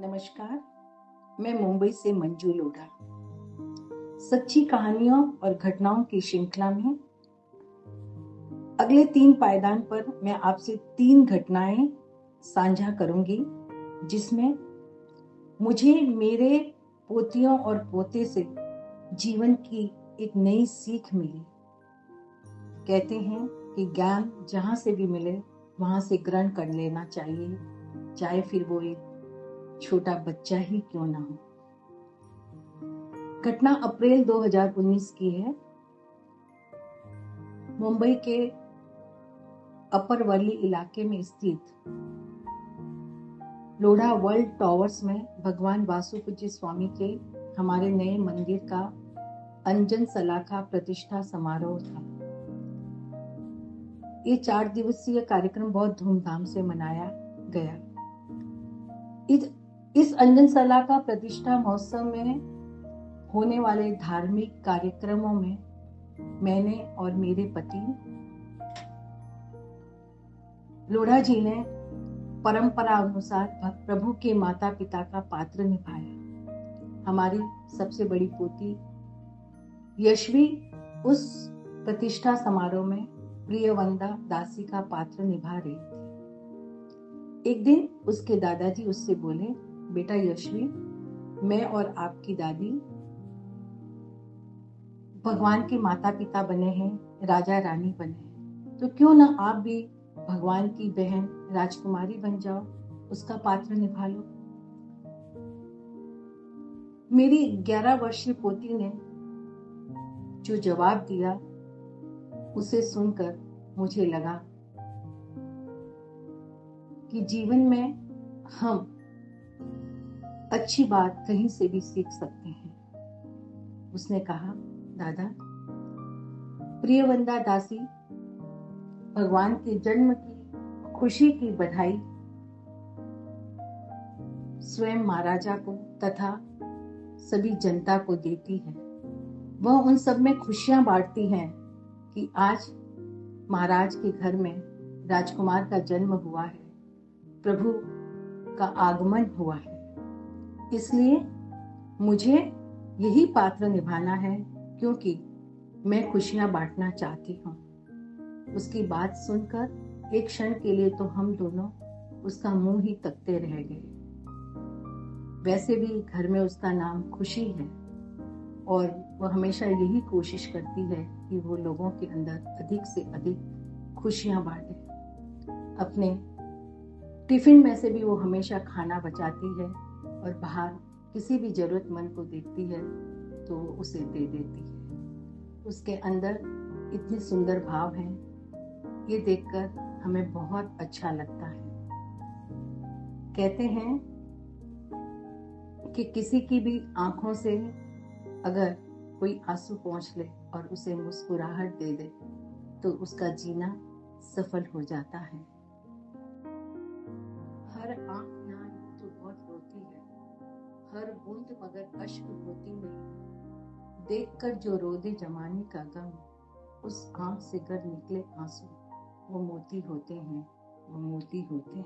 नमस्कार, मैं मुंबई से मंजू लोढ़ा। सच्ची कहानियों और घटनाओं की श्रृंखला में अगले तीन पायदान पर मैं आपसे तीन घटनाएँ साझा करूँगी, जिसमें मुझे मेरे पोतियों और पोते से जीवन की एक नई सीख मिली। कहते हैं कि ज्ञान जहाँ से भी मिले, वहाँ से ग्रहण कर लेना चाहिए, चाहे फिर वो एक छोटा बच्चा ही क्यों ना हो? घटना अप्रैल 2019 की है। मुंबई के अपर वर्ली इलाके में स्थित लोढ़ा वर्ल्ड टावर्स में भगवान वासुपूज्य स्वामी के हमारे नए मंदिर का अंजन सलाखा प्रतिष्ठा समारोह था। ये चार दिवसीय कार्यक्रम बहुत धूमधाम से मनाया गया। इस इस अंजन सला का प्रतिष्ठा महोत्सव में होने वाले धार्मिक कार्यक्रमों में मैंने और मेरे पति लोढ़ा जी ने परंपरा अनुसार प्रभु के माता पिता का पात्र निभाया। हमारी सबसे बड़ी पोती यशवी उस प्रतिष्ठा समारोह में प्रियवंदा दासी का पात्र निभा रही थी। एक दिन उसके दादाजी उससे बोले बेटा यशवी, मैं और आपकी दादी भगवान के माता पिता बने हैं, राजा रानी बने हैं। तो क्यों ना आप भी भगवान की बहन राजकुमारी बन जाओ, उसका पात्र निभा लो मेरी ग्यारह वर्षीय पोती ने जो जवाब दिया, उसे सुनकर मुझे लगा कि जीवन में हम अच्छी बात कहीं से भी सीख सकते हैं। उसने कहा, दादा, प्रियवंदा दासी, भगवान के जन्म की खुशी की बधाई, स्वयं महाराजा को तथा सभी जनता को देती है। वह उन सब में खुशियाँ बांटती हैं कि आज महाराज के घर में राजकुमार का जन्म हुआ है, प्रभु का आगमन हुआ है। इसलिए मुझे यही पात्र निभाना है, क्योंकि मैं खुशियाँ बांटना चाहती हूँ। उसकी बात सुनकर एक क्षण के लिए तो हम दोनों उसका मुँह ही तकते रह गए। वैसे भी घर में उसका नाम खुशी है, और वह हमेशा यही कोशिश करती है कि वो लोगों के अंदर अधिक से अधिक खुशियाँ बांटे। अपने टिफ़िन में से भी वो हमेशा खाना बचाती है और बाहर किसी भी जरूरतमंद को देखती है तो उसे दे देती है। उसके अंदर इतने सुंदर भाव हैं, ये देखकर हमें बहुत अच्छा लगता है। कहते हैं कि किसी की भी आँखों से अगर कोई आँसू पहुँच ले और उसे मुस्कुराहट दे दे तो उसका जीना सफल हो जाता है। हर आँख हर बूंद मगर अश्क होती नहीं देखकर जो रोदे जमाने का गम, उस आँख से गर निकले आँसू। वो मोती होते हैं, वो मोती होते हैं।